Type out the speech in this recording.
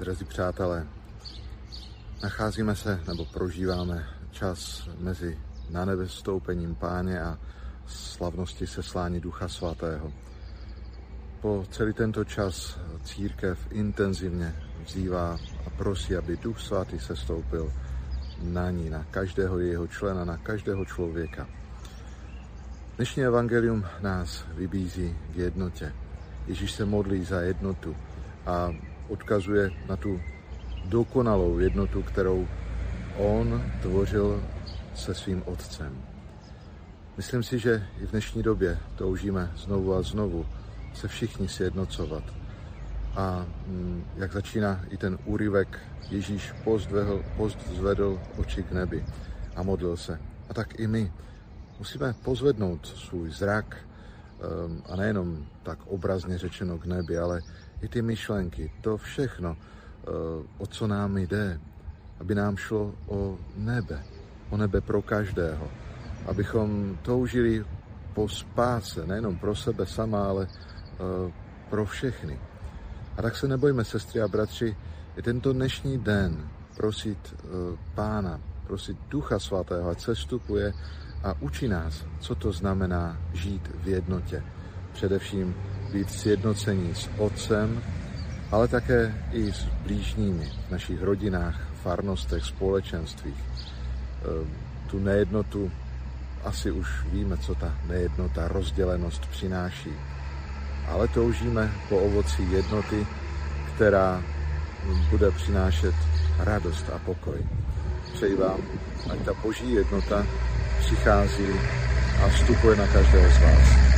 Drazí přátelé, nacházíme se nebo prožíváme čas mezi na nebe stoupením páně a slavnosti seslání Ducha Svatého. Po celý tento čas církev intenzivně vzývá a prosí, aby Duch Svatý se stoupil na ní, na každého jeho člena, na každého člověka. Dnešní evangelium nás vybízí k jednotě. Ježíš se modlí za jednotu a odkazuje na tu dokonalou jednotu, kterou on tvořil se svým otcem. Myslím si, že i v dnešní době toužíme znovu a znovu se všichni sjednocovat. A mm, jak začíná i ten úryvek, Ježíš pozdvedl, pozdvedl oči k nebi a modlil se. A tak i my musíme pozvednout svůj zrak a nejenom tak obrazně řečeno k nebi, ale i ty myšlenky, to všechno, eh, o co nám jde, aby nám šlo o nebe, o nebe pro každého, abychom toužili po spáse, nejenom pro sebe sama, ale eh, pro všechny. A tak se nebojme, sestry a bratři, i tento dnešní den prosit eh, Pána, prosit Ducha Svatého, ať sestupuje a učí nás, co to znamená žít v jednotě. Především být sjednocení s Otcem, ale také i s blížními v našich rodinách, farnostech, společenstvích. Ehm, tu nejednotu asi už víme, co ta nejednota, rozdělenost přináší. Ale toužíme po ovoci jednoty, která bude přinášet radost a pokoj. Přeji vám, ať ta boží jednota přichází a vstupuje na každého z vás.